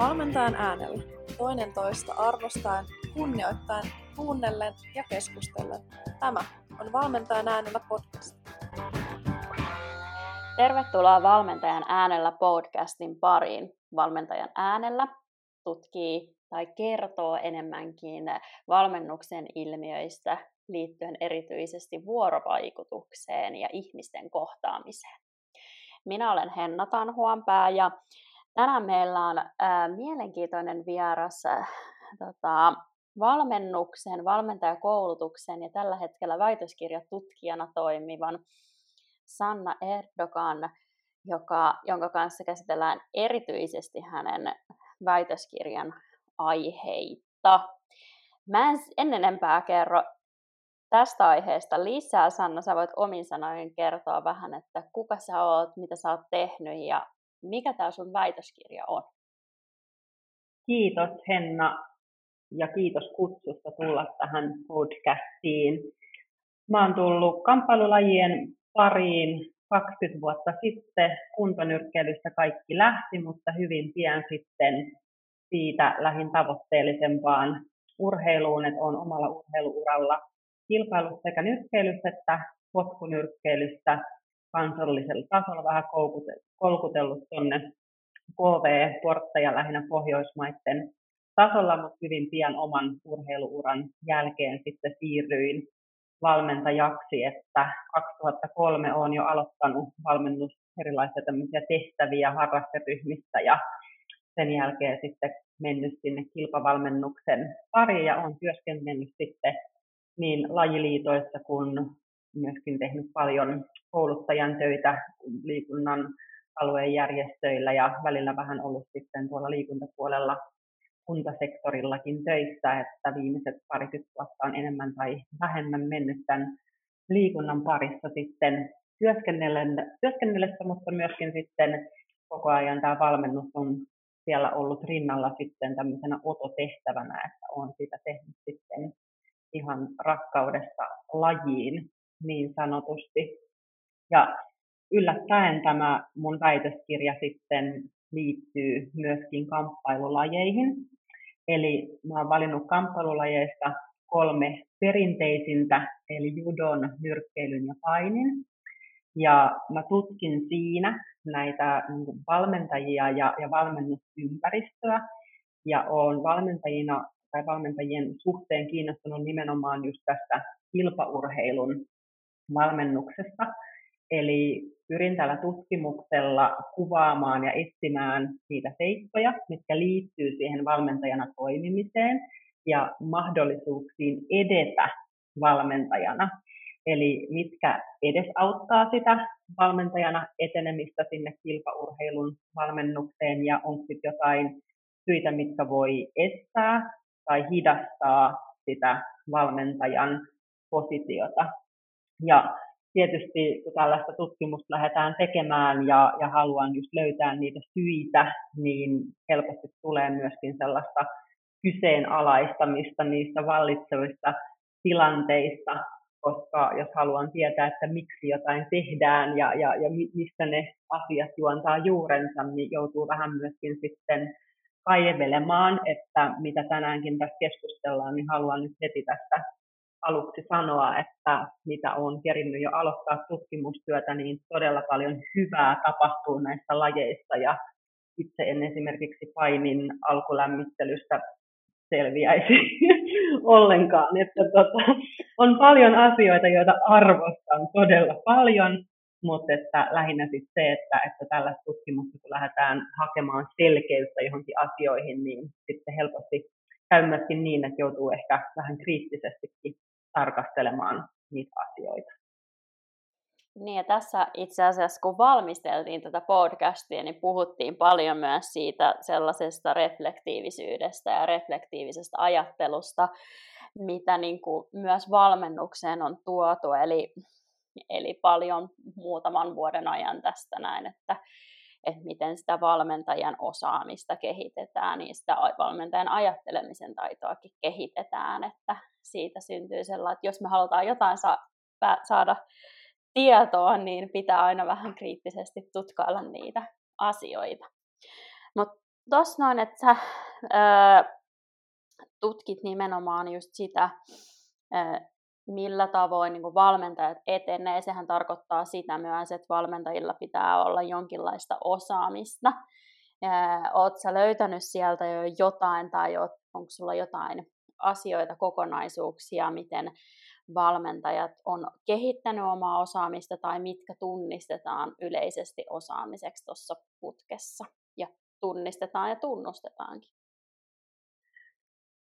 Valmentajan äänellä, toinen toista arvostaen, kunnioittain, kuunnellen ja keskustellen. Tämä on Valmentajan äänellä podcast. Tervetuloa Valmentajan äänellä podcastin pariin. Valmentajan äänellä tutkii tai kertoo enemmänkin valmennuksen ilmiöistä liittyen erityisesti vuorovaikutukseen ja ihmisten kohtaamiseen. Minä olen Henna Tanhuanpää ja tänään meillä on ää, mielenkiintoinen vieras ää, tota, valmennuksen, valmentajakoulutuksen ja tällä hetkellä väitöskirjatutkijana toimivan Sanna Erdogan, joka, jonka kanssa käsitellään erityisesti hänen väitöskirjan aiheita. Mä en ennen enempää kerro tästä aiheesta lisää. Sanna, sä voit omin sanoin kertoa vähän, että kuka sä oot, mitä sä oot tehnyt ja mikä tämä sun väitöskirja on? Kiitos Henna ja kiitos kutsusta tulla tähän podcastiin. Mä oon tullut kamppailulajien pariin 20 vuotta sitten. Kuntonyrkkeilystä kaikki lähti, mutta hyvin pian sitten siitä lähin tavoitteellisempaan urheiluun, että on omalla urheiluuralla kilpailussa sekä nyrkkeilyssä että potkunyrkkeilyssä kansallisella tasolla vähän kolkutellut tuonne KV-portteja lähinnä Pohjoismaiden tasolla, mutta hyvin pian oman urheiluuran jälkeen sitten siirryin valmentajaksi, että 2003 olen jo aloittanut valmennus erilaisia tämmöisiä tehtäviä harrasteryhmissä ja sen jälkeen sitten mennyt sinne kilpavalmennuksen pariin ja olen työskennellyt sitten niin lajiliitoissa kuin myöskin tehnyt paljon kouluttajan töitä liikunnan alueen järjestöillä ja välillä vähän ollut sitten tuolla liikuntapuolella kuntasektorillakin töissä, että viimeiset parikymmentä vuotta on enemmän tai vähemmän mennyt tämän liikunnan parissa sitten työskennellessä, mutta myöskin sitten koko ajan tämä valmennus on siellä ollut rinnalla sitten tämmöisenä ototehtävänä, että olen sitä tehnyt sitten ihan rakkaudesta lajiin niin sanotusti. Ja yllättäen tämä mun väitöskirja sitten liittyy myöskin kamppailulajeihin. Eli mä oon valinnut kamppailulajeista kolme perinteisintä, eli judon, nyrkkeilyn ja painin. Ja mä tutkin siinä näitä niin valmentajia ja, ja valmennusympäristöä, ja olen valmentajina tai valmentajien suhteen kiinnostunut nimenomaan just tästä kilpaurheilun valmennuksesta. Eli pyrin tällä tutkimuksella kuvaamaan ja etsimään niitä seikkoja, mitkä liittyy siihen valmentajana toimimiseen ja mahdollisuuksiin edetä valmentajana. Eli mitkä edesauttaa sitä valmentajana etenemistä sinne kilpaurheilun valmennukseen ja onko sitten jotain syitä, mitkä voi estää tai hidastaa sitä valmentajan positiota. Ja tietysti kun tällaista tutkimusta lähdetään tekemään ja, ja haluan just löytää niitä syitä, niin helposti tulee myöskin sellaista kyseenalaistamista niistä vallitsevista tilanteista, koska jos haluan tietää, että miksi jotain tehdään ja, ja, ja mistä ne asiat juontaa juurensa, niin joutuu vähän myöskin sitten kaivelemaan, että mitä tänäänkin tässä keskustellaan, niin haluan nyt heti tästä aluksi sanoa, että mitä olen kerinnyt jo aloittaa tutkimustyötä, niin todella paljon hyvää tapahtuu näissä lajeissa ja itse en esimerkiksi painin alkulämmittelystä selviäisi ollenkaan. Että tota, on paljon asioita, joita arvostan todella paljon, mutta että lähinnä sit se, että, että tällaista tutkimusta, kun lähdetään hakemaan selkeyttä johonkin asioihin, niin sitten helposti käy myöskin niin, että joutuu ehkä vähän kriittisestikin tarkastelemaan niitä asioita. Niin ja tässä itse asiassa kun valmisteltiin tätä podcastia, niin puhuttiin paljon myös siitä sellaisesta reflektiivisyydestä ja reflektiivisesta ajattelusta, mitä niin kuin myös valmennukseen on tuotu. Eli Eli paljon muutaman vuoden ajan tästä näin, että, että miten sitä valmentajan osaamista kehitetään, niin sitä valmentajan ajattelemisen taitoakin kehitetään, että siitä syntyy sellainen, että jos me halutaan jotain sa- saada tietoa, niin pitää aina vähän kriittisesti tutkailla niitä asioita. Mutta tuossa noin, että sä ää, tutkit nimenomaan just sitä, millä tavoin niin valmentajat etenee. Sehän tarkoittaa sitä myös, että valmentajilla pitää olla jonkinlaista osaamista. Oletko löytänyt sieltä jo jotain tai onko sulla jotain asioita, kokonaisuuksia, miten valmentajat on kehittänyt omaa osaamista tai mitkä tunnistetaan yleisesti osaamiseksi tuossa putkessa ja tunnistetaan ja tunnustetaankin?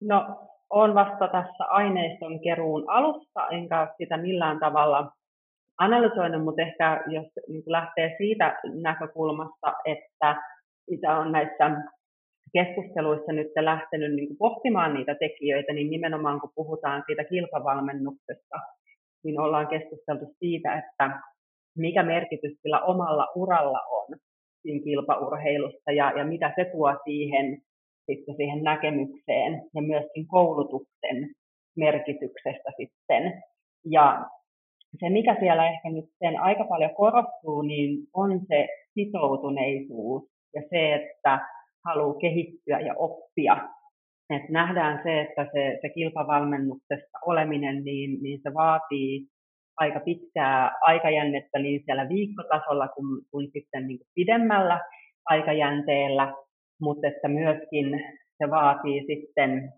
No, on vasta tässä aineiston keruun alussa, enkä ole sitä millään tavalla analysoinut, mutta ehkä jos niin lähtee siitä näkökulmasta, että mitä on näissä keskusteluissa nyt lähtenyt niin pohtimaan niitä tekijöitä, niin nimenomaan kun puhutaan siitä kilpavalmennuksesta, niin ollaan keskusteltu siitä, että mikä merkitys sillä omalla uralla on siinä kilpaurheilussa ja, ja mitä se tuo siihen, sitten siihen näkemykseen ja myöskin koulutuksen merkityksestä sitten. Ja se, mikä siellä ehkä nyt sen aika paljon korostuu, niin on se sitoutuneisuus ja se, että haluaa kehittyä ja oppia. Et nähdään se, että se, se kilpavalmennuksessa oleminen, niin, niin se vaatii aika pitkää aikajännettä niin siellä viikkotasolla kuin, kuin sitten niin kuin pidemmällä aikajänteellä, mutta että myöskin se vaatii sitten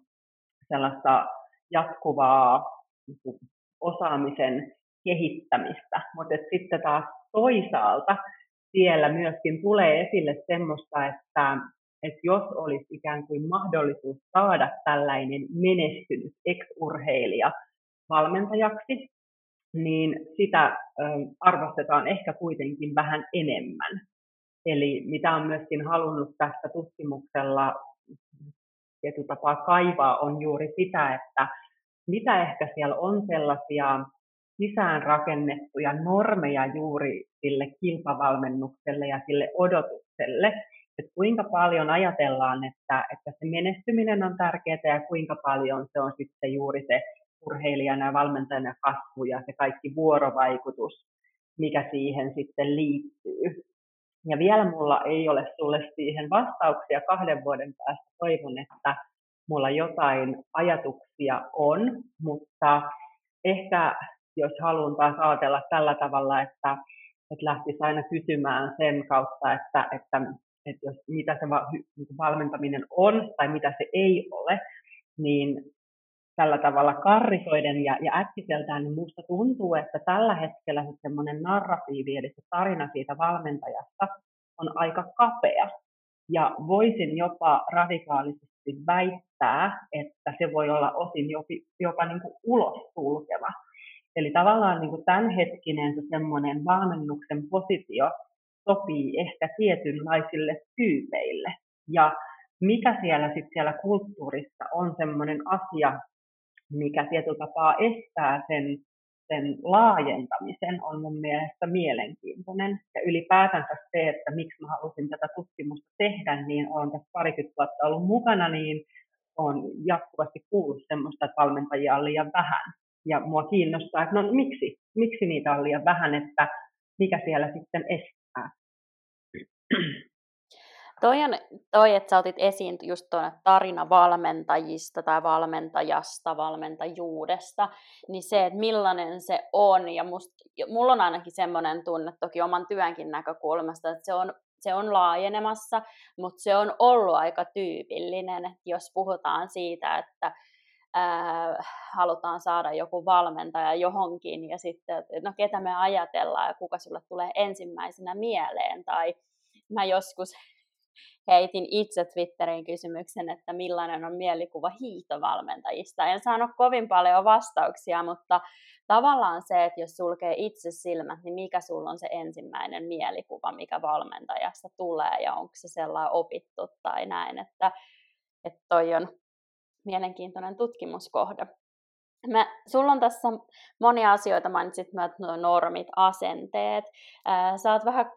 sellaista jatkuvaa niin osaamisen kehittämistä, mutta sitten taas toisaalta siellä myöskin tulee esille semmoista, että, että jos olisi ikään kuin mahdollisuus saada tällainen menestynyt ex-urheilija valmentajaksi, niin sitä arvostetaan ehkä kuitenkin vähän enemmän. Eli mitä on myöskin halunnut tässä tutkimuksella tietyllä tapaa kaivaa, on juuri sitä, että mitä ehkä siellä on sellaisia sisään rakennettuja normeja juuri sille kilpavalmennukselle ja sille odotukselle, että kuinka paljon ajatellaan, että, että se menestyminen on tärkeää ja kuinka paljon se on sitten juuri se urheilijana ja valmentajana kasvu ja se kaikki vuorovaikutus, mikä siihen sitten liittyy. Ja vielä mulla ei ole sulle siihen vastauksia kahden vuoden päästä. Toivon, että mulla jotain ajatuksia on, mutta ehkä jos haluan taas ajatella tällä tavalla, että, että lähtisi aina kysymään sen kautta, että, että, että jos, mitä se niin valmentaminen on tai mitä se ei ole, niin tällä tavalla karrikoiden ja, ja äkkiseltään, niin minusta tuntuu, että tällä hetkellä se semmoinen narratiivi, eli se tarina siitä valmentajasta, on aika kapea. Ja voisin jopa radikaalisesti väittää, että se voi olla osin jopa, jopa niin kuin ulos sulkeva. Eli tavallaan niin kuin tämänhetkinen se semmoinen valmennuksen positio sopii ehkä tietynlaisille tyypeille. Ja mikä siellä sitten siellä kulttuurissa on semmoinen asia, mikä tietyllä tapaa estää sen, sen laajentamisen, on mun mielestä mielenkiintoinen. Ja ylipäätänsä se, että miksi mä halusin tätä tutkimusta tehdä, niin olen tässä parikymmentä vuotta ollut mukana, niin on jatkuvasti kuullut semmoista, että valmentajia on liian vähän ja mua kiinnostaa, että no miksi, miksi niitä on liian vähän, että mikä siellä sitten estää. Toi, on, toi, että sä otit esiin just tuon tarina valmentajista tai valmentajasta, valmentajuudesta, niin se, että millainen se on, ja must, mulla on ainakin semmoinen tunne toki oman työnkin näkökulmasta, että se on, se on laajenemassa, mutta se on ollut aika tyypillinen, jos puhutaan siitä, että ää, halutaan saada joku valmentaja johonkin ja sitten, no ketä me ajatellaan ja kuka sulle tulee ensimmäisenä mieleen. Tai mä joskus heitin itse Twitterin kysymyksen, että millainen on mielikuva hiitovalmentajista. En saanut kovin paljon vastauksia, mutta tavallaan se, että jos sulkee itse silmät, niin mikä sulla on se ensimmäinen mielikuva, mikä valmentajasta tulee ja onko se sellainen opittu tai näin, että, että toi on mielenkiintoinen tutkimuskohde. Mä, sulla on tässä monia asioita, mainitsit myös normit, asenteet. Ää, sä oot vähän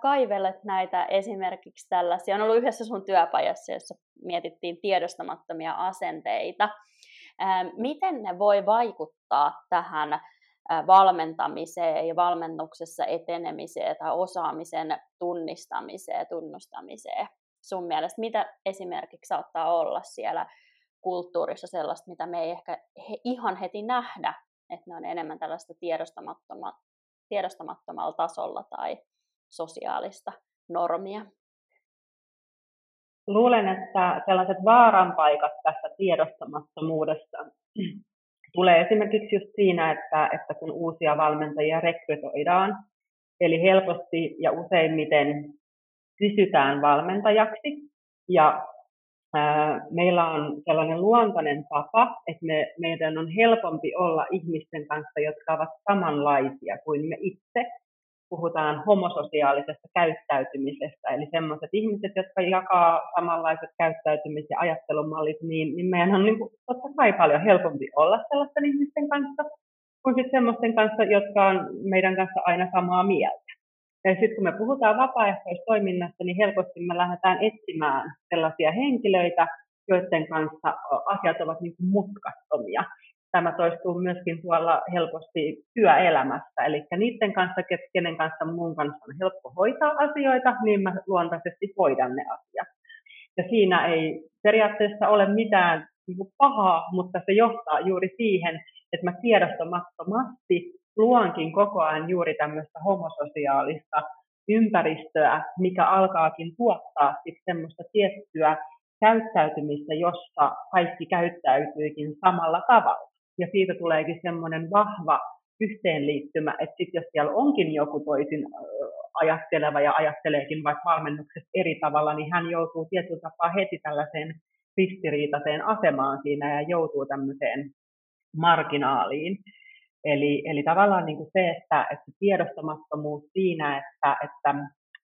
kaivellet näitä esimerkiksi tällaisia. On ollut yhdessä sun työpajassa, jossa mietittiin tiedostamattomia asenteita. Miten ne voi vaikuttaa tähän valmentamiseen ja valmennuksessa etenemiseen tai osaamisen tunnistamiseen ja tunnustamiseen sun mielestä? Mitä esimerkiksi saattaa olla siellä kulttuurissa sellaista, mitä me ei ehkä ihan heti nähdä, että ne on enemmän tällaista tiedostamattomalla tasolla tai sosiaalista normia? Luulen, että sellaiset vaaranpaikat tässä tiedostamattomuudessa tulee esimerkiksi just siinä, että, että kun uusia valmentajia rekrytoidaan, eli helposti ja useimmiten kysytään valmentajaksi, ja meillä on sellainen luontainen tapa, että me, meidän on helpompi olla ihmisten kanssa, jotka ovat samanlaisia kuin me itse, puhutaan homososiaalisesta käyttäytymisestä, eli sellaiset ihmiset, jotka jakaa samanlaiset käyttäytymis- ja ajattelumallit, niin, niin meidän on niin kuin, totta kai paljon helpompi olla sellaisten ihmisten kanssa kuin sitten sellaisten kanssa, jotka on meidän kanssa aina samaa mieltä. Ja sitten kun me puhutaan vapaaehtoistoiminnasta, niin helposti me lähdetään etsimään sellaisia henkilöitä, joiden kanssa asiat ovat niin kuin mutkattomia tämä toistuu myöskin tuolla helposti työelämässä. Eli niiden kanssa, kenen kanssa mun kanssa on helppo hoitaa asioita, niin mä luontaisesti hoidan ne asiat. Ja siinä ei periaatteessa ole mitään niin pahaa, mutta se johtaa juuri siihen, että mä tiedostamattomasti luonkin koko ajan juuri tämmöistä homososiaalista ympäristöä, mikä alkaakin tuottaa sitten semmoista tiettyä käyttäytymistä, jossa kaikki käyttäytyykin samalla tavalla. Ja siitä tuleekin semmoinen vahva yhteenliittymä, että sit jos siellä onkin joku toisin ajatteleva ja ajatteleekin vaikka valmennuksessa eri tavalla, niin hän joutuu tietyllä tapaa heti tällaiseen ristiriitaiseen asemaan siinä ja joutuu tämmöiseen marginaaliin. Eli, eli tavallaan niin kuin se, että, että tiedostamattomuus siinä, että, että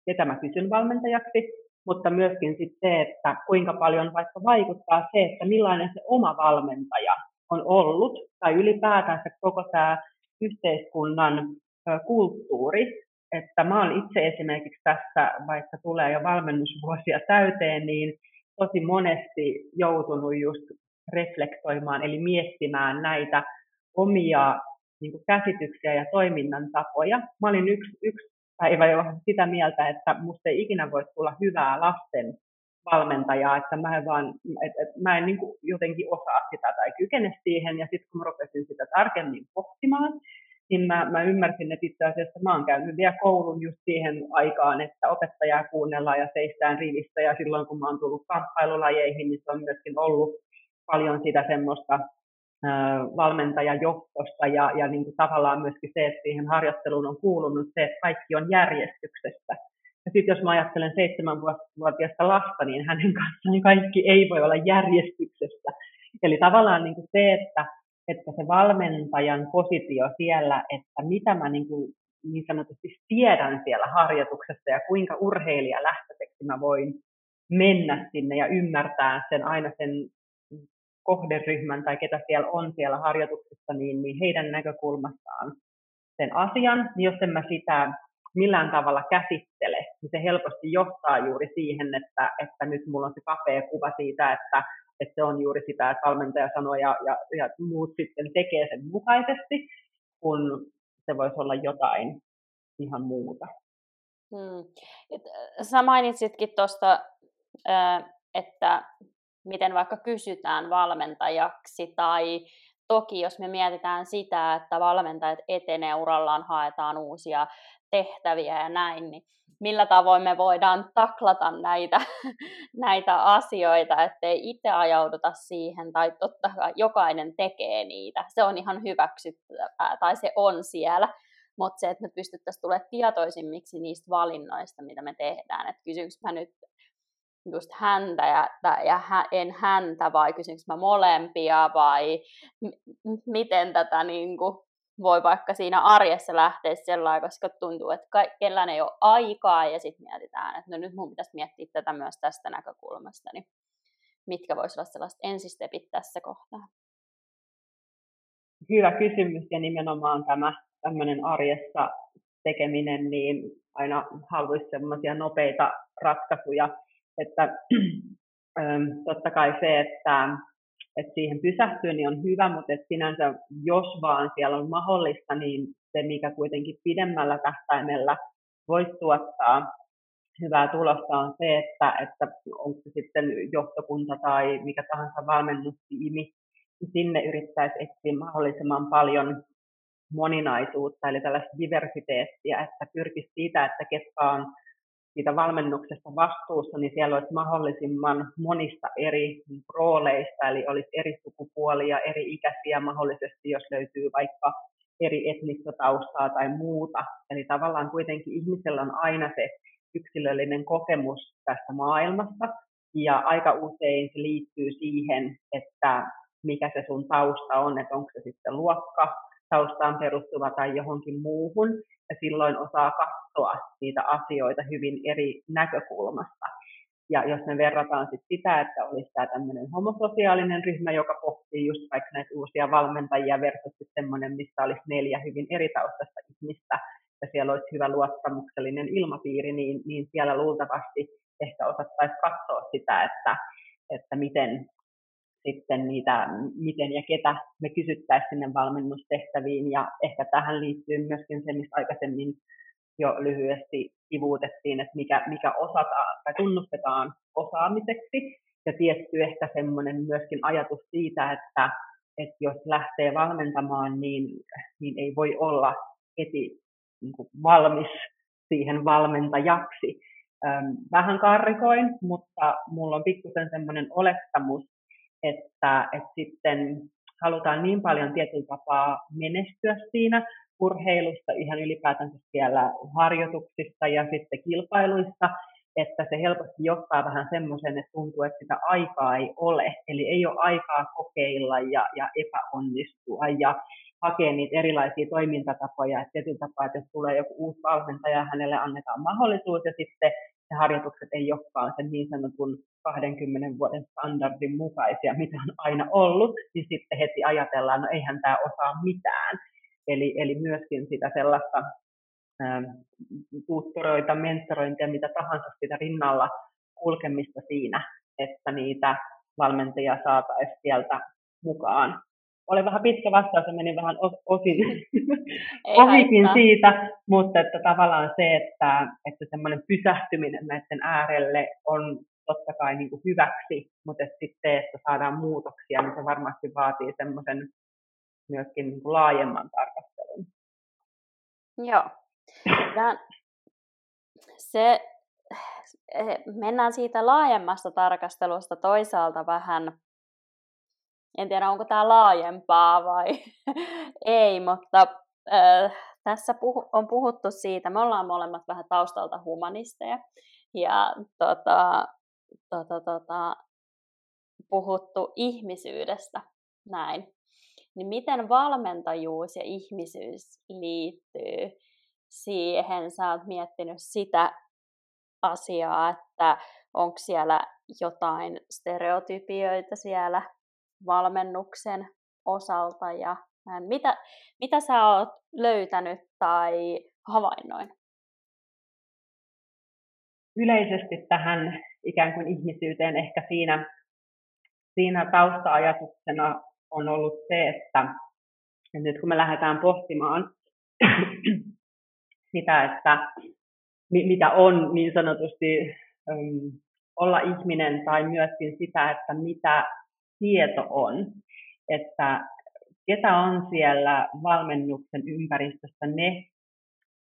ketä mä kysyn valmentajaksi, mutta myöskin sit se, että kuinka paljon vaikka vaikuttaa se, että millainen se oma valmentaja on ollut, tai ylipäätänsä koko tämä yhteiskunnan kulttuuri, että mä oon itse esimerkiksi tässä, vaikka tulee jo valmennusvuosia täyteen, niin tosi monesti joutunut just reflektoimaan, eli miettimään näitä omia niin kuin käsityksiä ja toiminnan tapoja. Mä olin yksi, yksi päivä jo sitä mieltä, että musta ei ikinä voi tulla hyvää lasten valmentajaa, että mä en, vaan, et, et, mä en niin kuin jotenkin osaa sitä tai kykene siihen, ja sitten kun mä rupesin sitä tarkemmin pohtimaan, niin mä, mä ymmärsin, että itse asiassa mä oon käynyt vielä koulun just siihen aikaan, että opettajaa kuunnellaan ja seistään rivissä, ja silloin kun mä oon tullut kamppailulajeihin, niin se on myöskin ollut paljon sitä semmoista valmentajajohtosta. Ja, ja niin kuin tavallaan myöskin se, että siihen harjoitteluun on kuulunut se, että kaikki on järjestyksestä. Ja sitten jos mä ajattelen seitsemänvuotiaista lasta, niin hänen kanssaan kaikki ei voi olla järjestyksessä. Eli tavallaan niin kuin se, että, että se valmentajan positio siellä, että mitä mä niin, kuin, niin sanotusti tiedän siellä harjoituksessa ja kuinka urheilija lähtöiseksi mä voin mennä sinne ja ymmärtää sen aina sen kohderyhmän tai ketä siellä on siellä harjoituksessa, niin, niin heidän näkökulmastaan sen asian, niin jos en mä sitä millään tavalla käsittele, niin se helposti johtaa juuri siihen, että, että nyt mulla on se kapea kuva siitä, että, että se on juuri sitä, että valmentaja sanoo ja, ja, ja muut sitten tekee sen mukaisesti, kun se voisi olla jotain ihan muuta. Hmm. Sä mainitsitkin tuosta, että miten vaikka kysytään valmentajaksi tai toki jos me mietitään sitä, että valmentajat etenee urallaan, haetaan uusia tehtäviä ja näin, niin millä tavoin me voidaan taklata näitä, näitä asioita, ettei itse ajauduta siihen, tai totta kai jokainen tekee niitä. Se on ihan hyväksyttävää, tai se on siellä, mutta se, että me pystyttäisiin tulemaan tietoisimmiksi niistä valinnoista, mitä me tehdään, että kysynkö mä nyt just häntä ja, ja en häntä vai kysynkö mä molempia vai m- miten tätä niin kuin, voi vaikka siinä arjessa lähteä sellainen, koska tuntuu, että kellään ei ole aikaa ja sitten mietitään, että no nyt mun pitäisi miettiä tätä myös tästä näkökulmasta, niin mitkä voisivat olla sellaiset ensistepit tässä kohtaa? Hyvä kysymys ja nimenomaan tämä tämmöinen arjessa tekeminen, niin aina haluaisi semmoisia nopeita ratkaisuja, että totta kai se, että että siihen pysähtyy, niin on hyvä, mutta että sinänsä jos vaan siellä on mahdollista, niin se, mikä kuitenkin pidemmällä tähtäimellä voisi tuottaa hyvää tulosta on se, että, että onko se sitten johtokunta tai mikä tahansa valmennustiimi, niin sinne yrittäisi etsiä mahdollisimman paljon moninaisuutta, eli tällaista diversiteettiä, että pyrkisi siitä, että ketkä on siitä valmennuksesta vastuussa, niin siellä olisi mahdollisimman monista eri rooleista, eli olisi eri sukupuolia, eri ikäisiä mahdollisesti, jos löytyy vaikka eri etnistä taustaa tai muuta. Eli tavallaan kuitenkin ihmisellä on aina se yksilöllinen kokemus tästä maailmasta, ja aika usein se liittyy siihen, että mikä se sun tausta on, että onko se sitten luokka, taustaan perustuva tai johonkin muuhun, ja silloin osaa katsoa niitä asioita hyvin eri näkökulmasta. Ja jos me verrataan sit sitä, että olisi tämä tämmöinen homososiaalinen ryhmä, joka pohtii just vaikka näitä uusia valmentajia versus semmoinen, missä olisi neljä hyvin eri taustasta ihmistä, ja siellä olisi hyvä luottamuksellinen ilmapiiri, niin, niin siellä luultavasti ehkä osattaisiin katsoa sitä, että, että miten sitten niitä, miten ja ketä me kysyttäisiin sinne valmennustehtäviin. Ja ehkä tähän liittyy myöskin se, mistä aikaisemmin jo lyhyesti sivuutettiin, että mikä, mikä osataan tai tunnustetaan osaamiseksi. Ja tietty ehkä semmoinen myöskin ajatus siitä, että, että jos lähtee valmentamaan, niin, niin ei voi olla heti niin kuin valmis siihen valmentajaksi. Vähän karrikoin, mutta mulla on pikkusen semmoinen olettamus, että, että sitten halutaan niin paljon tietyllä tapaa menestyä siinä urheilussa, ihan ylipäätänsä siellä harjoituksissa ja sitten kilpailuissa, että se helposti johtaa vähän semmoisen, että tuntuu, että sitä aikaa ei ole. Eli ei ole aikaa kokeilla ja, ja epäonnistua ja hakea niitä erilaisia toimintatapoja. Että tietyllä tapaa, että jos tulee joku uusi valmentaja, hänelle annetaan mahdollisuus ja sitten ne harjoitukset ei olekaan sen niin sanotun 20 vuoden standardin mukaisia, mitä on aina ollut, niin sitten heti ajatellaan, no eihän tämä osaa mitään. Eli, eli myöskin sitä sellaista ähm, tuuttoroita, mentorointia, mitä tahansa sitä rinnalla kulkemista siinä, että niitä valmentajia saataisiin sieltä mukaan oli vähän pitkä vastaus ja meni vähän osin ohikin siitä, mutta että tavallaan se, että, että semmoinen pysähtyminen näiden äärelle on totta kai niin kuin hyväksi, mutta että sitten se, että saadaan muutoksia, niin se varmasti vaatii semmoisen myöskin niin kuin laajemman tarkastelun. Joo. Ja se, eh, mennään siitä laajemmasta tarkastelusta toisaalta vähän en tiedä onko tämä laajempaa vai ei, mutta äh, tässä puhu, on puhuttu siitä, me ollaan molemmat vähän taustalta humanisteja, ja tota, tota, tota, puhuttu ihmisyydestä näin. Niin miten valmentajuus ja ihmisyys liittyy siihen? Sä oot miettinyt sitä asiaa, että onko siellä jotain stereotypioita siellä valmennuksen osalta ja mitä, mitä sä oot löytänyt tai havainnoin? Yleisesti tähän ikään kuin ihmisyyteen ehkä siinä, siinä tausta-ajatuksena on ollut se, että, nyt kun me lähdetään pohtimaan sitä, että mitä on niin sanotusti olla ihminen tai myöskin sitä, että mitä tieto on, että ketä on siellä valmennuksen ympäristössä ne,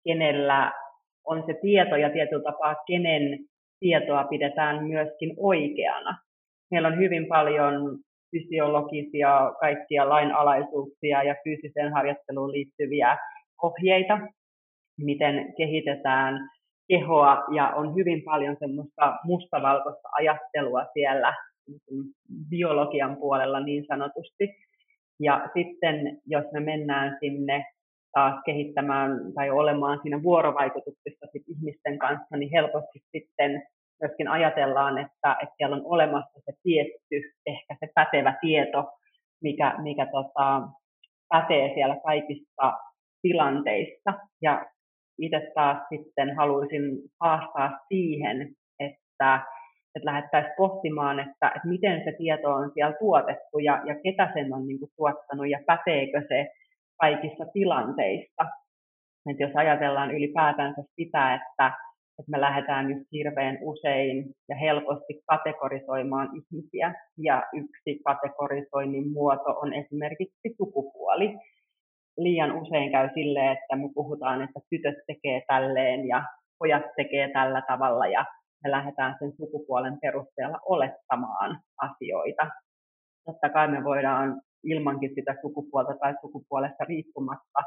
kenellä on se tieto ja tietyllä tapaa kenen tietoa pidetään myöskin oikeana. Meillä on hyvin paljon fysiologisia, kaikkia lainalaisuuksia ja fyysiseen harjoitteluun liittyviä ohjeita, miten kehitetään kehoa ja on hyvin paljon semmoista mustavalkoista ajattelua siellä biologian puolella niin sanotusti. Ja sitten jos me mennään sinne taas kehittämään tai olemaan siinä vuorovaikutuksessa sit ihmisten kanssa, niin helposti sitten myöskin ajatellaan, että, että siellä on olemassa se tietty, ehkä se pätevä tieto, mikä, mikä tota, pätee siellä kaikissa tilanteissa. Ja itse taas sitten haluaisin haastaa siihen, että että lähdettäisiin pohtimaan, että, että miten se tieto on siellä tuotettu ja, ja ketä sen on niin kuin, tuottanut ja päteekö se kaikissa tilanteissa. Et jos ajatellaan ylipäätänsä sitä, että, että me lähdetään just hirveän usein ja helposti kategorisoimaan ihmisiä. Ja yksi kategorisoinnin muoto on esimerkiksi sukupuoli. Liian usein käy silleen, että me puhutaan, että tytöt tekee tälleen ja pojat tekee tällä tavalla ja me lähdetään sen sukupuolen perusteella olettamaan asioita. Totta kai me voidaan ilmankin sitä sukupuolta tai sukupuolesta riippumatta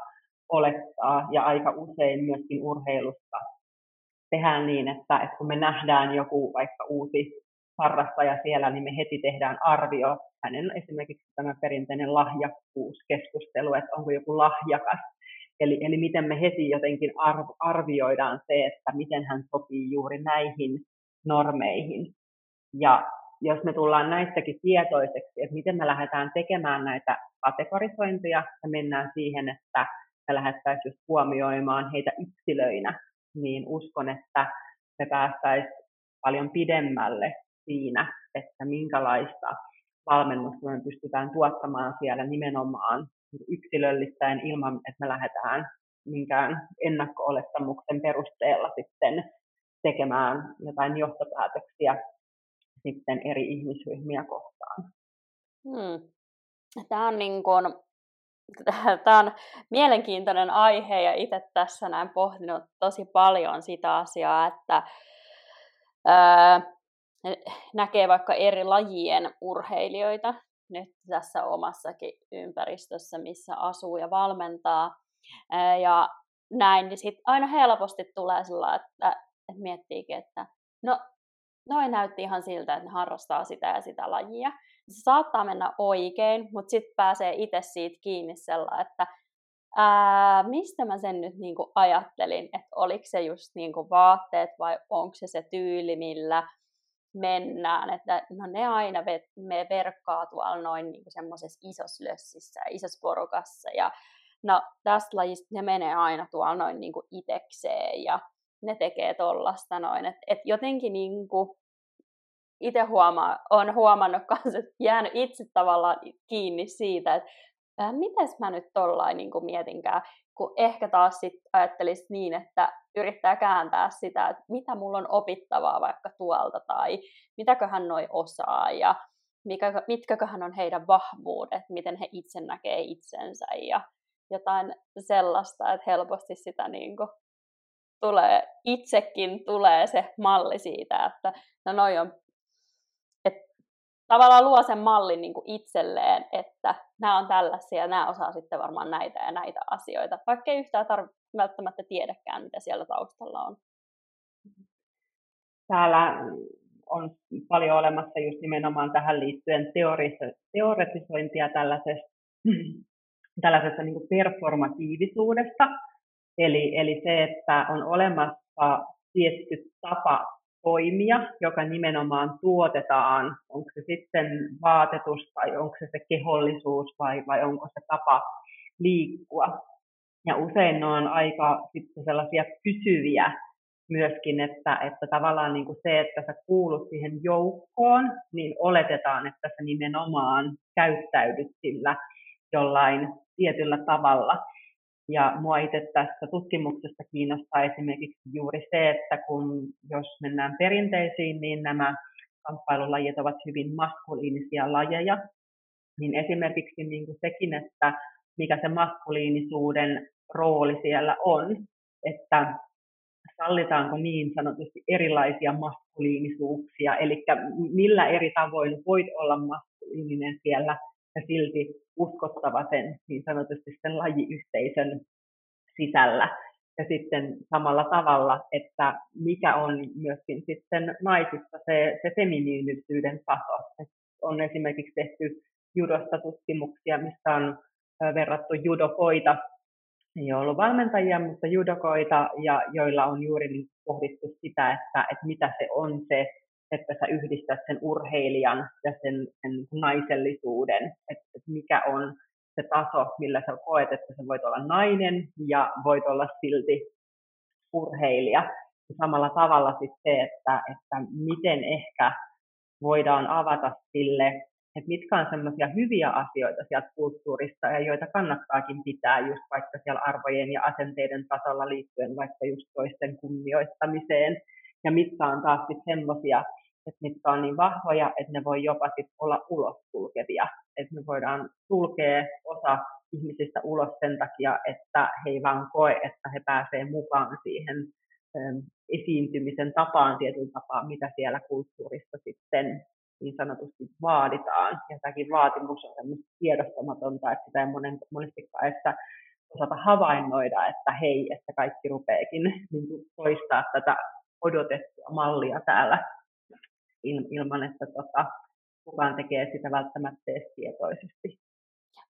olettaa ja aika usein myöskin urheilusta tehdään niin, että, että kun me nähdään joku vaikka uusi harrastaja siellä, niin me heti tehdään arvio. Hänen esimerkiksi tämä perinteinen lahjakkuuskeskustelu, että onko joku lahjakas. Eli, eli miten me heti jotenkin arvioidaan se, että miten hän sopii juuri näihin normeihin. Ja jos me tullaan näistäkin tietoiseksi, että miten me lähdetään tekemään näitä kategorisointia ja mennään siihen, että me lähdettäisiin huomioimaan heitä yksilöinä, niin uskon, että me päästäisiin paljon pidemmälle siinä, että minkälaista valmennusta me pystytään tuottamaan siellä nimenomaan yksilöllistäen ilman, että me lähdetään minkään ennakko-olettamuksen perusteella sitten tekemään jotain johtopäätöksiä sitten eri ihmisryhmiä kohtaan. Hmm. Tämä on, niin kuin, tämä on mielenkiintoinen aihe ja itse tässä näin pohtinut tosi paljon sitä asiaa, että ää, näkee vaikka eri lajien urheilijoita nyt tässä omassakin ympäristössä, missä asuu ja valmentaa. Ja näin, niin sitten aina helposti tulee sellainen, että, että miettiikin, että no noin näytti ihan siltä, että ne harrastaa sitä ja sitä lajia. Se saattaa mennä oikein, mutta sitten pääsee itse siitä kiinni sellainen, että ää, mistä mä sen nyt niinku ajattelin, että oliko se just niinku vaatteet vai onko se se tyyli, millä mennään, että no ne aina me verkkaa tuolla noin niinku semmoisessa isossa lössissä ja isossa porukassa ja no tästä lajista ne menee aina tuolla noin niinku itekseen ja ne tekee tollasta noin. Et, et jotenkin niinku, itse huomaa, on huomannut kanssa, että jäänyt itse tavallaan kiinni siitä, että äh, mites mä nyt tollain niin mietinkään, kun ehkä taas sit ajattelisi niin, että yrittää kääntää sitä, että mitä mulla on opittavaa vaikka tuolta tai mitäköhän noi osaa ja mikä, mitkäköhän on heidän vahvuudet, miten he itse näkee itsensä ja jotain sellaista, että helposti sitä niin kuin tulee, itsekin tulee se malli siitä, että no noi on, että tavallaan luo sen mallin niin kuin itselleen, että nämä on tällaisia nämä osaa sitten varmaan näitä ja näitä asioita, vaikka ei yhtään tarvitse välttämättä tiedäkään, mitä siellä taustalla on. Täällä on paljon olemassa just nimenomaan tähän liittyen teoretisointia tällaisesta, tällaisesta niin performatiivisuudesta, Eli, eli se, että on olemassa tietty tapa toimia, joka nimenomaan tuotetaan, onko se sitten vaatetus tai onko se se kehollisuus vai, vai onko se tapa liikkua. Ja usein ne on aika sitten sellaisia pysyviä myöskin, että, että tavallaan niin kuin se, että sä kuulut siihen joukkoon, niin oletetaan, että sä nimenomaan käyttäydyt sillä jollain tietyllä tavalla. Ja mua itse tässä tutkimuksessa kiinnostaa esimerkiksi juuri se, että kun jos mennään perinteisiin, niin nämä kamppailulajit ovat hyvin maskuliinisia lajeja, niin esimerkiksi niin kuin sekin, että mikä se maskuliinisuuden rooli siellä on, että sallitaanko niin sanotusti erilaisia maskuliinisuuksia, eli millä eri tavoin voit olla maskuliininen siellä ja silti uskottava sen niin sanotusti sen lajiyhteisön sisällä. Ja sitten samalla tavalla, että mikä on myöskin sitten naisissa se, se feminiinisyyden taso. On esimerkiksi tehty judosta tutkimuksia, missä on verrattu judokoita, ei ole ollut valmentajia, mutta judokoita, ja joilla on juuri niin pohdittu sitä, että, että mitä se on se että sä yhdistät sen urheilijan ja sen, sen naisellisuuden, että, että mikä on se taso, millä sä koet, että sä voit olla nainen ja voit olla silti urheilija. Ja samalla tavalla sitten se, että, että miten ehkä voidaan avata sille että mitkä on semmoisia hyviä asioita sieltä kulttuurista ja joita kannattaakin pitää just vaikka siellä arvojen ja asenteiden tasolla liittyen vaikka just toisten kunnioittamiseen ja mitkä on taas sitten semmoisia, että mitkä on niin vahvoja, että ne voi jopa sit olla ulos sulkevia. Että me voidaan sulkea osa ihmisistä ulos sen takia, että he ei vaan koe, että he pääsee mukaan siihen esiintymisen tapaan tietyllä tapaa, mitä siellä kulttuurissa sitten niin sanotusti vaaditaan. Ja tämäkin vaatimus on tämmöistä tiedostamatonta, että sitä ei monen, monestikaan että osata havainnoida, että hei, että kaikki rupeekin niin toistaa tätä odotettua mallia täällä ilman, että tota, kukaan tekee sitä välttämättä tietoisesti.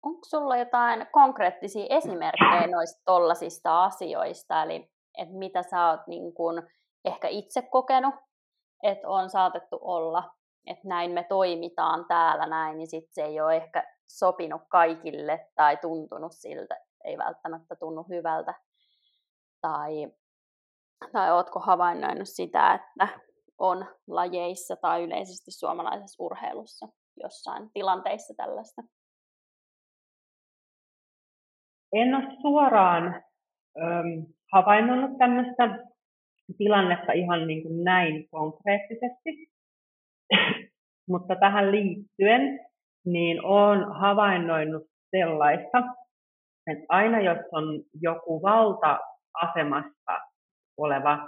Onko sulla jotain konkreettisia esimerkkejä noista tollasista asioista, eli että mitä sä oot niin kun ehkä itse kokenut, että on saatettu olla, että näin me toimitaan täällä näin, niin sitten se ei ole ehkä sopinut kaikille tai tuntunut siltä, ei välttämättä tunnu hyvältä. Tai, tai ootko havainnoinut sitä, että on lajeissa tai yleisesti suomalaisessa urheilussa jossain tilanteissa tällaista? En ole suoraan äm, havainnut tämmöistä tilannetta ihan niin kuin näin konkreettisesti, mutta tähän liittyen niin olen havainnoinut sellaista, että aina jos on joku valta-asemassa oleva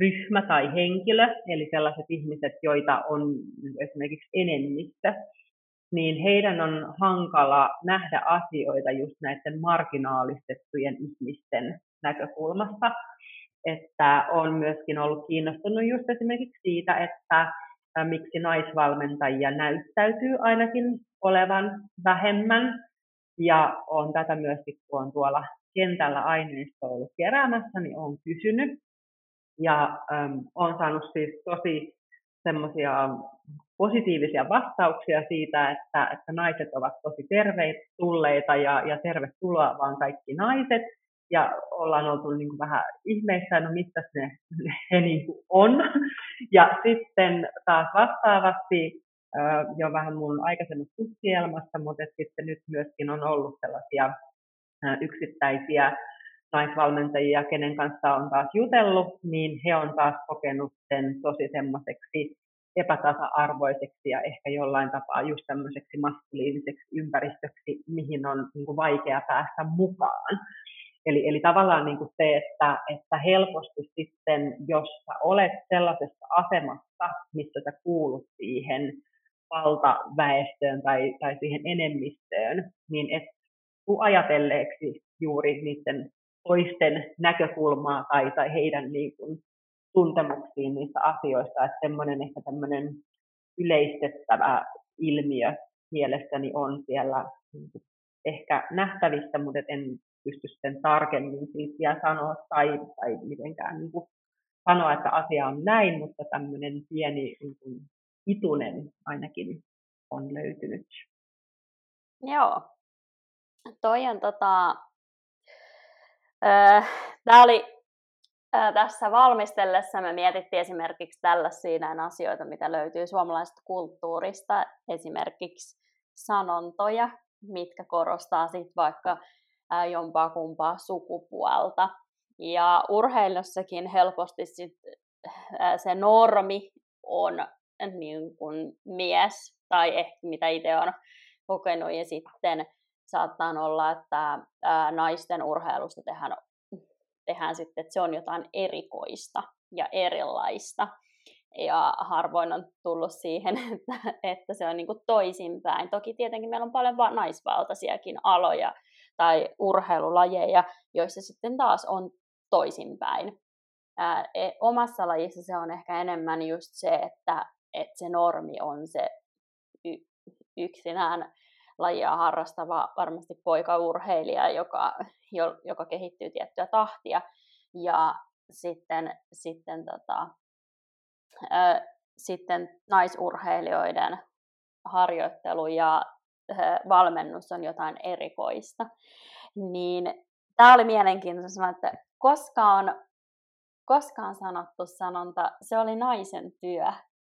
ryhmä tai henkilö, eli sellaiset ihmiset, joita on esimerkiksi enemmistö, niin heidän on hankala nähdä asioita just näiden marginaalistettujen ihmisten näkökulmasta. Että on myöskin ollut kiinnostunut just esimerkiksi siitä, että miksi naisvalmentajia näyttäytyy ainakin olevan vähemmän. Ja on tätä myöskin, kun on tuolla kentällä aineistoa ollut keräämässä, niin on kysynyt. Ja on saanut siis tosi semmoisia positiivisia vastauksia siitä, että, että naiset ovat tosi tervetulleita ja, ja tervetuloa vaan kaikki naiset. Ja ollaan oltu niin kuin vähän ihmeissä, no mistä ne, ne niin kuin on. Ja sitten taas vastaavasti jo vähän mun aikaisemmassa tutkielmassa, mutta sitten nyt myöskin on ollut sellaisia yksittäisiä naisvalmentajia, kenen kanssa on taas jutellut, niin he on taas kokenut sen tosi semmoiseksi epätasa-arvoiseksi ja ehkä jollain tapaa just tämmöiseksi maskuliiniseksi ympäristöksi, mihin on niin kuin vaikea päästä mukaan. Eli, eli tavallaan niin kuin se, että, että helposti sitten, jos sä olet sellaisessa asemassa, missä sä kuulut siihen valtaväestöön tai, tai siihen enemmistöön, niin et tuu ajatelleeksi juuri niiden toisten näkökulmaa tai, tai heidän niin kuin, tuntemuksiin niistä asioista, että semmoinen ehkä tämmöinen yleistettävä ilmiö mielestäni on siellä niin ehkä nähtävissä, mutta en pysty sen tarkemmin siitä sanoa tai, tai mitenkään niin kuin sanoa, että asia on näin, mutta tämmöinen pieni niin kuin, itunen ainakin on löytynyt. Joo. Toi on tota, äh, Tämä oli tässä valmistellessa me mietittiin esimerkiksi tällaisia asioita, mitä löytyy suomalaisesta kulttuurista, esimerkiksi sanontoja, mitkä korostaa sitten vaikka jompaa kumpaa sukupuolta. Ja urheilussakin helposti sit, se normi on niin kuin mies, tai ehkä mitä itse on kokenut, ja sitten saattaa olla, että naisten urheilusta tehdään tehdään sitten, että se on jotain erikoista ja erilaista. Ja harvoin on tullut siihen, että, että se on niin toisinpäin. Toki tietenkin meillä on paljon naisvaltaisiakin aloja tai urheilulajeja, joissa sitten taas on toisinpäin. Ää, e, omassa lajissa se on ehkä enemmän just se, että, että se normi on se y- yksinään lajia harrastava varmasti poikaurheilija, joka, joka kehittyy tiettyä tahtia. Ja sitten, sitten, tota, ää, sitten naisurheilijoiden harjoittelu ja valmennus on jotain erikoista. Niin tämä oli mielenkiintoista, että koskaan, koskaan sanottu sanonta, se oli naisen työ,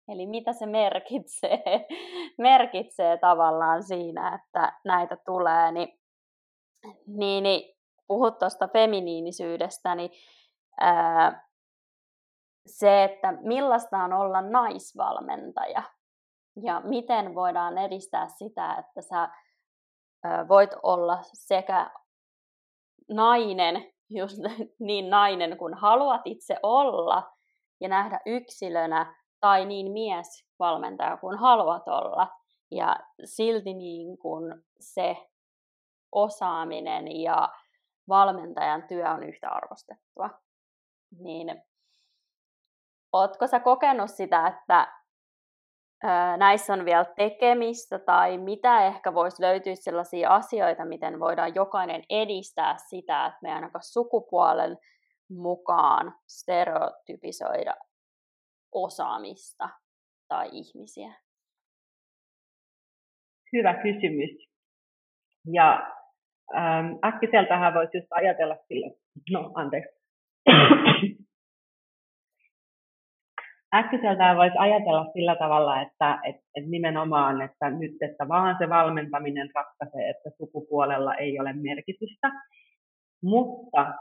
Eli mitä se merkitsee, merkitsee tavallaan siinä, että näitä tulee, niin, niin, niin puhut tuosta feminiinisyydestä, niin ää, se, että millaista on olla naisvalmentaja ja miten voidaan edistää sitä, että sä voit olla sekä nainen, just niin nainen kuin haluat itse olla ja nähdä yksilönä, tai niin mies valmentaja kuin haluat olla. Ja silti niin kuin se osaaminen ja valmentajan työ on yhtä arvostettua. Niin ootko sä kokenut sitä, että näissä on vielä tekemistä tai mitä ehkä voisi löytyä sellaisia asioita, miten voidaan jokainen edistää sitä, että me ainakaan sukupuolen mukaan stereotypisoida osaamista tai ihmisiä? Hyvä kysymys. Ja äkkiseltähän voisi just ajatella sillä, no anteeksi. Äkkiseltään voisi ajatella sillä tavalla, että, että, että nimenomaan, että nyt, että vaan se valmentaminen ratkaisee, että sukupuolella ei ole merkitystä. Mutta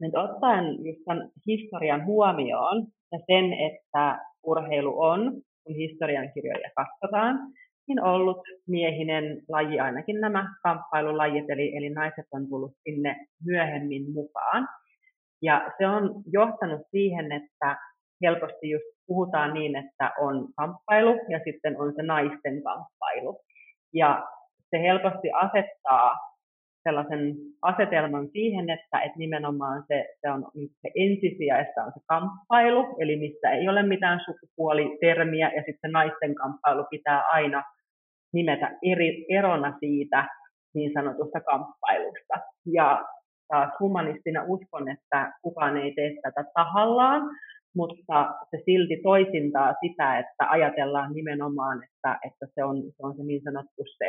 nyt ottaen just tämän historian huomioon ja sen, että urheilu on, kun historiankirjoja katsotaan, niin ollut miehinen laji, ainakin nämä kamppailulajit, eli, eli naiset on tullut sinne myöhemmin mukaan. Ja se on johtanut siihen, että helposti just puhutaan niin, että on kamppailu ja sitten on se naisten kamppailu. Ja se helposti asettaa sellaisen asetelman siihen, että, että nimenomaan se, se on se ensisijaista on se kamppailu, eli missä ei ole mitään sukupuolitermiä, ja sitten naisten kamppailu pitää aina nimetä eri, erona siitä niin sanotusta kamppailusta. Ja taas humanistina uskon, että kukaan ei tee tätä tahallaan, mutta se silti toisintaa sitä, että ajatellaan nimenomaan, että, että se, on, se on se niin sanottu se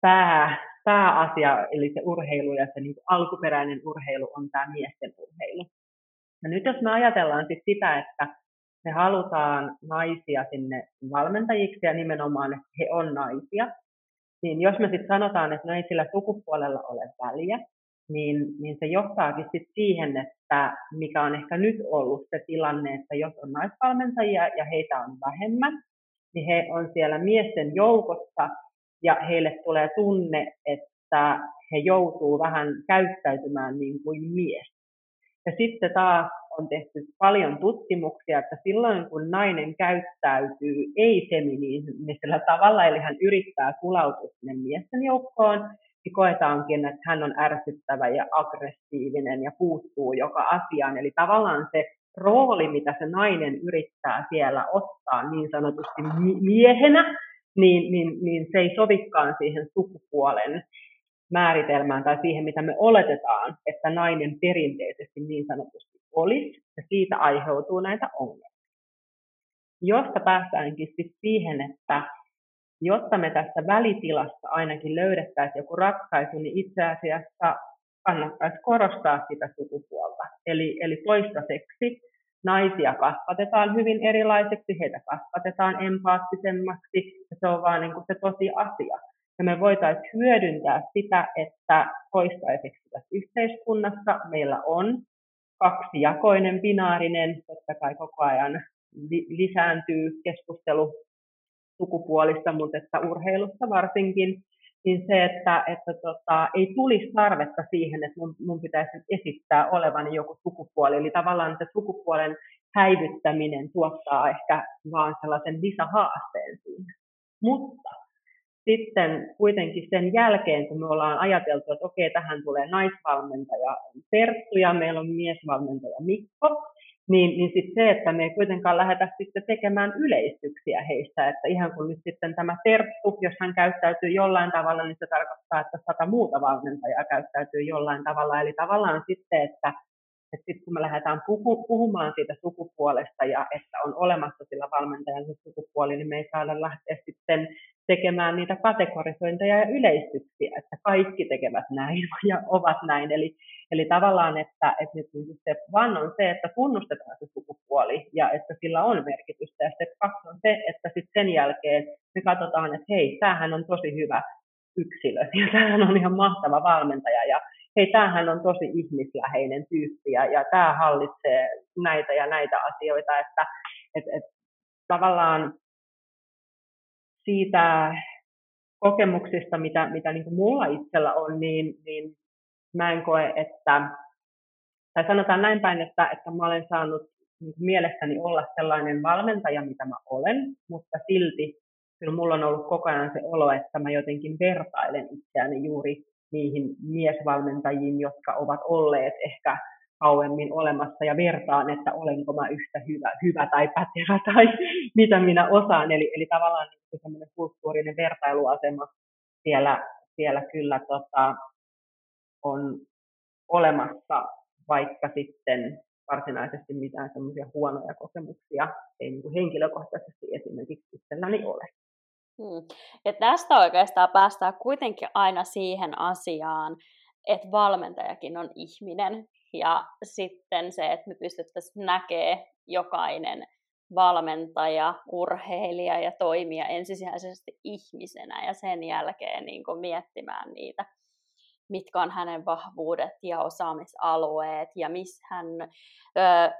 pää, pääasia, eli se urheilu ja se niin alkuperäinen urheilu on tämä miesten urheilu. Ja nyt jos me ajatellaan sit sitä, että me halutaan naisia sinne valmentajiksi ja nimenomaan, että he on naisia, niin jos me sitten sanotaan, että no ei sillä sukupuolella ole väliä, niin, niin se johtaakin sit siihen, että mikä on ehkä nyt ollut se tilanne, että jos on naisvalmentajia ja heitä on vähemmän, niin he on siellä miesten joukossa ja heille tulee tunne, että he joutuu vähän käyttäytymään niin kuin mies. Ja sitten taas on tehty paljon tutkimuksia, että silloin kun nainen käyttäytyy ei-feminiinisellä tavalla, eli hän yrittää sulautua sinne miesten joukkoon, koetaankin, että hän on ärsyttävä ja aggressiivinen ja puuttuu joka asiaan. Eli tavallaan se rooli, mitä se nainen yrittää siellä ottaa niin sanotusti miehenä, niin, niin, niin se ei sovikaan siihen sukupuolen määritelmään tai siihen, mitä me oletetaan, että nainen perinteisesti niin sanotusti olisi, ja siitä aiheutuu näitä ongelmia. Josta päästäänkin sitten siihen, että jotta me tässä välitilassa ainakin löydettäisiin joku ratkaisu, niin itse asiassa kannattaisi korostaa sitä sukupuolta. Eli, eli toistaiseksi naisia kasvatetaan hyvin erilaiseksi, heitä kasvatetaan empaattisemmaksi, ja se on vaan niin kuin se tosi asia. Ja me voitaisiin hyödyntää sitä, että toistaiseksi tässä yhteiskunnassa meillä on kaksijakoinen, binaarinen, totta kai koko ajan lisääntyy keskustelu sukupuolista, mutta että urheilussa varsinkin, niin se, että, että tota, ei tulisi tarvetta siihen, että mun, mun pitäisi esittää olevani joku sukupuoli. Eli tavallaan se sukupuolen häivyttäminen tuottaa ehkä vaan sellaisen lisähaasteen siihen. Mutta sitten kuitenkin sen jälkeen, kun me ollaan ajateltu, että okei, tähän tulee naisvalmentaja Perttu ja meillä on miesvalmentaja Mikko, niin, niin sit se, että me ei kuitenkaan lähdetä sitten tekemään yleistyksiä heistä, että ihan kun nyt sitten tämä Terttu, jos hän käyttäytyy jollain tavalla, niin se tarkoittaa, että sata muuta valmentajaa käyttäytyy jollain tavalla, eli tavallaan sitten, että että sitten kun me lähdetään puhu, puhumaan siitä sukupuolesta ja että on olemassa sillä valmentajan sukupuoli, niin me ei saada lähteä sitten tekemään niitä kategorisointeja ja yleistyksiä, että kaikki tekevät näin ja ovat näin. Eli, Eli tavallaan, että, että nyt se one on se, että tunnustetaan se sukupuoli ja että sillä on merkitystä. Ja step kaksi on se, että sitten sen jälkeen me katsotaan, että hei, tämähän on tosi hyvä yksilö ja tämähän on ihan mahtava valmentaja ja hei, tämähän on tosi ihmisläheinen tyyppi ja, ja tämä hallitsee näitä ja näitä asioita, että et, et, tavallaan siitä kokemuksista, mitä, mitä niin kuin mulla itsellä on, niin, niin mä en koe, että, tai sanotaan näin päin, että, että mä olen saanut niin mielestäni olla sellainen valmentaja, mitä mä olen, mutta silti kyllä mulla on ollut koko ajan se olo, että mä jotenkin vertailen itseäni juuri niihin miesvalmentajiin, jotka ovat olleet ehkä kauemmin olemassa ja vertaan, että olenko mä yhtä hyvä, hyvä tai pätevä tai mitä minä osaan. Eli, eli tavallaan niin semmoinen kulttuurinen vertailuasema siellä, siellä kyllä tota, on olemassa, vaikka sitten varsinaisesti mitään semmoisia huonoja kokemuksia ei niin kuin henkilökohtaisesti esimerkiksi itselläni ole. Hmm. Ja tästä oikeastaan päästään kuitenkin aina siihen asiaan, että valmentajakin on ihminen. Ja sitten se, että me pystyttäisiin näkemään jokainen valmentaja, urheilija ja toimija ensisijaisesti ihmisenä ja sen jälkeen niin kuin miettimään niitä, mitkä on hänen vahvuudet ja osaamisalueet ja missä, hän,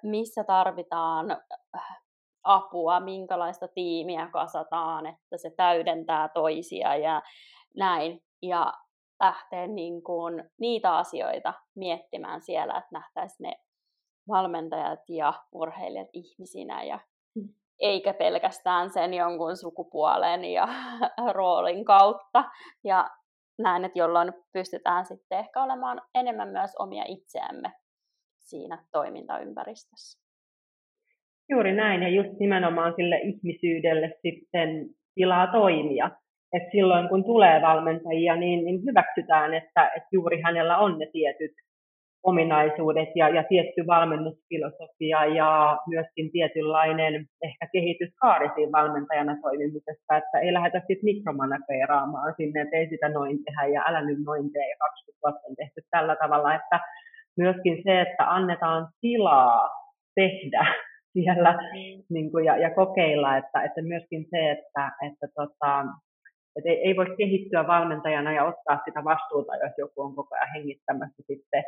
missä tarvitaan apua, minkälaista tiimiä kasataan, että se täydentää toisia ja näin. Ja lähteä niin kuin niitä asioita miettimään siellä, että nähtäisiin ne valmentajat ja urheilijat ihmisinä ja mm. eikä pelkästään sen jonkun sukupuolen ja roolin kautta. Ja näin, että jolloin pystytään sitten ehkä olemaan enemmän myös omia itseämme siinä toimintaympäristössä. Juuri näin, ja just nimenomaan sille ihmisyydelle sitten tilaa toimia. Et silloin kun tulee valmentajia, niin, niin hyväksytään, että, että juuri hänellä on ne tietyt ominaisuudet ja, ja tietty valmennusfilosofia ja myöskin tietynlainen ehkä kehityskaari siinä valmentajana toimimisessa, että ei lähdetä sitten mikromanageeraamaan sinne, että ei sitä noin tehdä ja älä nyt noin tee ja 20 vuotta on tehty tällä tavalla, että myöskin se, että annetaan tilaa tehdä siellä mm. niin kuin, ja, ja kokeilla, että, että myöskin se, että, että tota, että ei, ei voi kehittyä valmentajana ja ottaa sitä vastuuta, jos joku on koko ajan hengittämässä sitten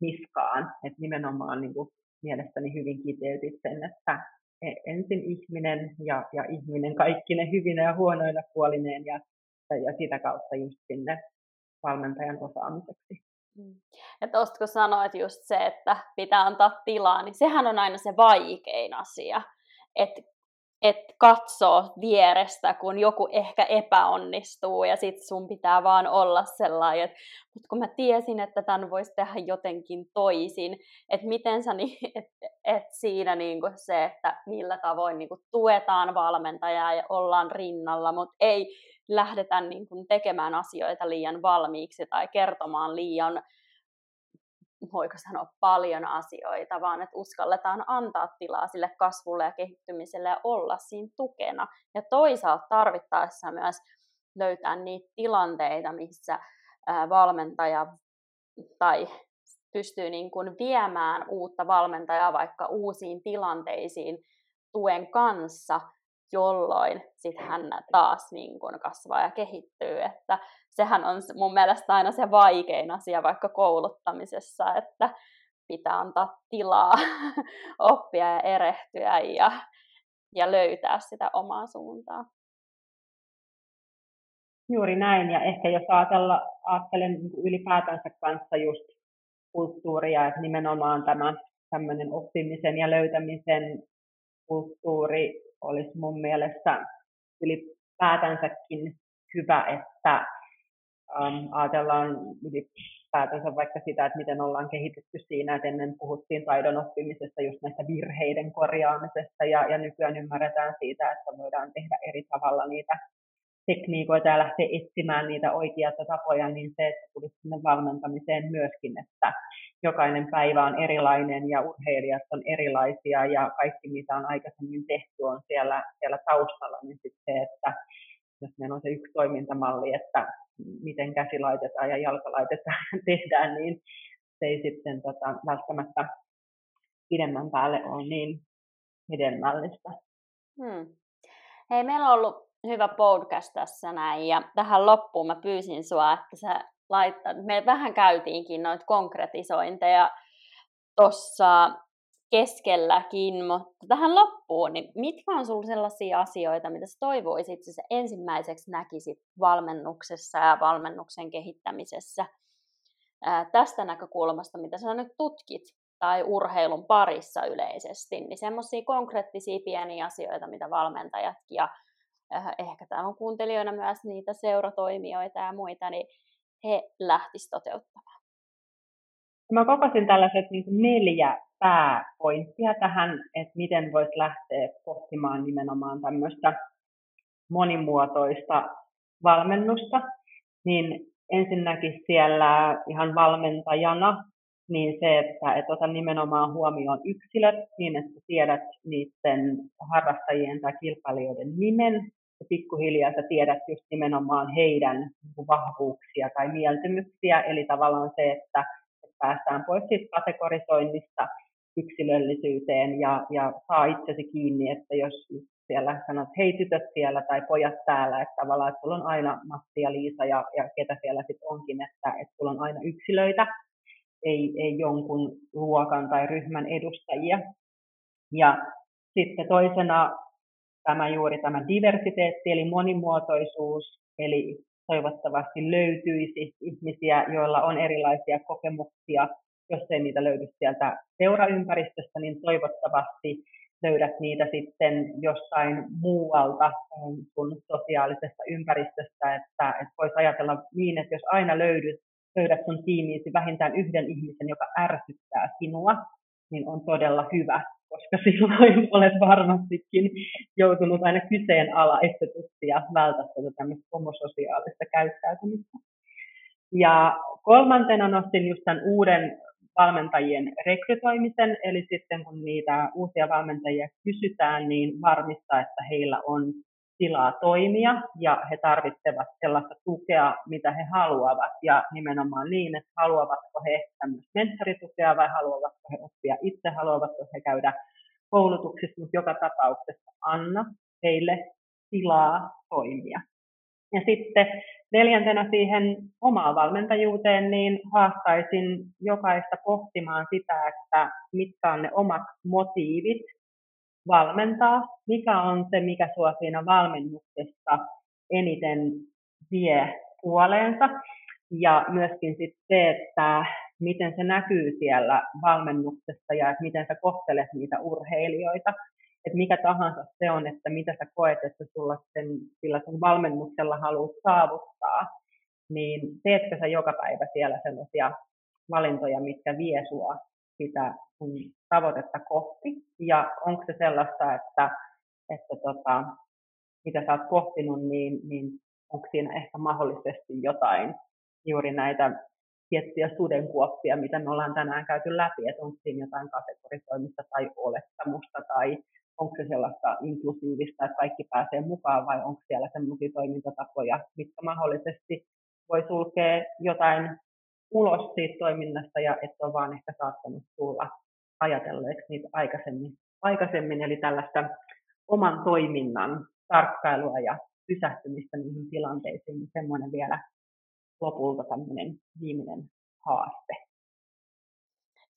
niskaan. Että nimenomaan niin kuin mielestäni hyvin kiteytit sen, että e, ensin ihminen ja, ja ihminen kaikki ne hyvinä ja huonoina puolineen ja, ja sitä kautta just sinne valmentajan osaamiseksi. Ja tuosta kun sanoit just se, että pitää antaa tilaa, niin sehän on aina se vaikein asia. Että et katsoo vierestä, kun joku ehkä epäonnistuu ja sit sun pitää vaan olla sellainen, että mut kun mä tiesin, että tämän voisi tehdä jotenkin toisin, että miten sä, niin, et, et siinä niinku se, että millä tavoin niinku tuetaan valmentajaa ja ollaan rinnalla, mutta ei lähdetä niinku tekemään asioita liian valmiiksi tai kertomaan liian voiko sanoa paljon asioita, vaan että uskalletaan antaa tilaa sille kasvulle ja kehittymiselle ja olla siinä tukena. Ja toisaalta tarvittaessa myös löytää niitä tilanteita, missä valmentaja tai pystyy niin kuin viemään uutta valmentajaa vaikka uusiin tilanteisiin tuen kanssa, jolloin sitten hän taas niin kuin kasvaa ja kehittyy. Että sehän on mun mielestä aina se vaikein asia vaikka kouluttamisessa, että pitää antaa tilaa oppia ja erehtyä ja, ja löytää sitä omaa suuntaa. Juuri näin, ja ehkä jos ajatella, ajattelen niin ylipäätänsä kanssa just kulttuuria, että nimenomaan tämä tämmöinen oppimisen ja löytämisen kulttuuri olisi mun mielestä ylipäätänsäkin hyvä, että um, ajatellaan ylipäätänsä vaikka sitä, että miten ollaan kehitetty siinä, että ennen puhuttiin taidon oppimisesta just näistä virheiden korjaamisesta ja, ja nykyään ymmärretään siitä, että voidaan tehdä eri tavalla niitä tekniikoita ja lähteä etsimään niitä oikeita tapoja, niin se, että tulisi sinne valmentamiseen myöskin, että jokainen päivä on erilainen ja urheilijat on erilaisia ja kaikki, mitä on aikaisemmin tehty, on siellä, siellä taustalla, niin sitten se, että jos meillä on se yksi toimintamalli, että miten käsi laitetaan ja jalka laitetaan ja tehdään, niin se ei sitten tota, välttämättä pidemmän päälle ole niin hedelmällistä. Hmm. Hei, meillä on ollut hyvä podcast tässä näin, ja tähän loppuun mä pyysin sua, että sä laittaa, me vähän käytiinkin noita konkretisointeja tuossa keskelläkin, mutta tähän loppuun, niin mitkä on sinulla sellaisia asioita, mitä sä toivoisit, että sä ensimmäiseksi näkisit valmennuksessa ja valmennuksen kehittämisessä ää, tästä näkökulmasta, mitä sä nyt tutkit tai urheilun parissa yleisesti, niin semmoisia konkreettisia pieniä asioita, mitä valmentajatkin ja äh, ehkä täällä on kuuntelijoina myös niitä seuratoimijoita ja muita, niin he lähtisivät toteuttamaan. Mä kokosin tällaiset niin neljä pääpointtia tähän, että miten voisi lähteä pohtimaan nimenomaan tämmöistä monimuotoista valmennusta, niin ensinnäkin siellä ihan valmentajana, niin se, että et ota nimenomaan huomioon yksilöt niin, että tiedät niiden harrastajien tai kilpailijoiden nimen, ja pikkuhiljaa sä tiedät just nimenomaan heidän niin vahvuuksia tai mieltymyksiä, eli tavallaan se, että päästään pois siitä kategorisoinnista yksilöllisyyteen ja, ja saa itsesi kiinni, että jos siellä sanot, hei tytöt siellä tai pojat täällä, että tavallaan että sulla on aina Matti ja Liisa ja, ja ketä siellä sitten onkin, että, että sulla on aina yksilöitä, ei, ei jonkun luokan tai ryhmän edustajia. Ja sitten toisena tämä juuri tämä diversiteetti eli monimuotoisuus, eli toivottavasti löytyisi ihmisiä, joilla on erilaisia kokemuksia. Jos ei niitä löydy sieltä seuraympäristöstä, niin toivottavasti löydät niitä sitten jossain muualta kuin sosiaalisesta ympäristöstä, että, että voisi ajatella niin, että jos aina löydyt, löydät sun tiimiisi vähintään yhden ihmisen, joka ärsyttää sinua, niin on todella hyvä, koska silloin olet varmastikin joutunut aina kyseenalaistetusti ja vältät tämmöistä homososiaalista käyttäytymistä. Ja kolmantena nostin just tämän uuden valmentajien rekrytoimisen, eli sitten kun niitä uusia valmentajia kysytään, niin varmistaa, että heillä on tilaa toimia ja he tarvitsevat sellaista tukea, mitä he haluavat ja nimenomaan niin, että haluavatko he tämmöistä mentoritukea vai haluavatko he oppia itse, haluavatko he käydä koulutuksissa, mutta joka tapauksessa anna heille tilaa toimia. Ja sitten neljäntenä siihen omaan valmentajuuteen, niin haastaisin jokaista pohtimaan sitä, että mitkä on ne omat motiivit valmentaa, mikä on se, mikä sua siinä valmennuksessa eniten vie puoleensa. Ja myöskin sitten se, että miten se näkyy siellä valmennuksessa ja että miten sä kohtelet niitä urheilijoita että mikä tahansa se on, että mitä sä koet, että sulla sen, sillä sun valmennuksella haluat saavuttaa, niin teetkö sä joka päivä siellä sellaisia valintoja, mitkä vie sua sitä sun tavoitetta kohti, ja onko se sellaista, että, että tota, mitä sä oot pohtinut, niin, niin onko siinä ehkä mahdollisesti jotain juuri näitä tiettyjä sudenkuoppia, mitä me ollaan tänään käyty läpi, että onko siinä jotain kategorisoimista tai olettamusta tai onko se sellaista inklusiivista, että kaikki pääsee mukaan vai onko siellä sellaisia toimintatapoja, mitkä mahdollisesti voi sulkea jotain ulos siitä toiminnasta ja et ole vaan ehkä saattanut tulla ajatelleeksi niitä aikaisemmin, aikaisemmin eli tällaista oman toiminnan tarkkailua ja pysähtymistä niihin tilanteisiin, niin semmoinen vielä lopulta tämmöinen viimeinen haaste.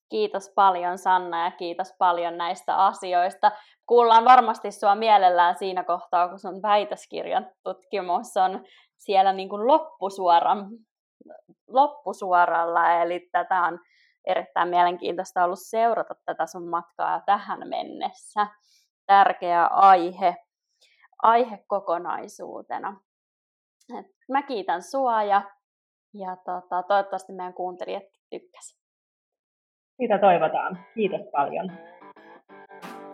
Kiitos paljon Sanna ja kiitos paljon näistä asioista. Kuullaan varmasti sua mielellään siinä kohtaa, kun sun väitöskirjan tutkimus on siellä niin kuin loppusuoran, loppusuoralla. Eli tätä on erittäin mielenkiintoista ollut seurata tätä sun matkaa tähän mennessä. Tärkeä aihe, aihe kokonaisuutena. Et mä kiitän sua ja, ja tota, toivottavasti meidän kuuntelijat tykkäsivät. Sitä toivotaan. Kiitos paljon.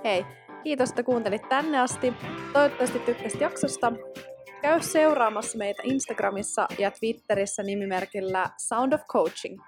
Hei, kiitos, että kuuntelit tänne asti. Toivottavasti tykkäsit jaksosta. Käy seuraamassa meitä Instagramissa ja Twitterissä nimimerkillä Sound of Coaching.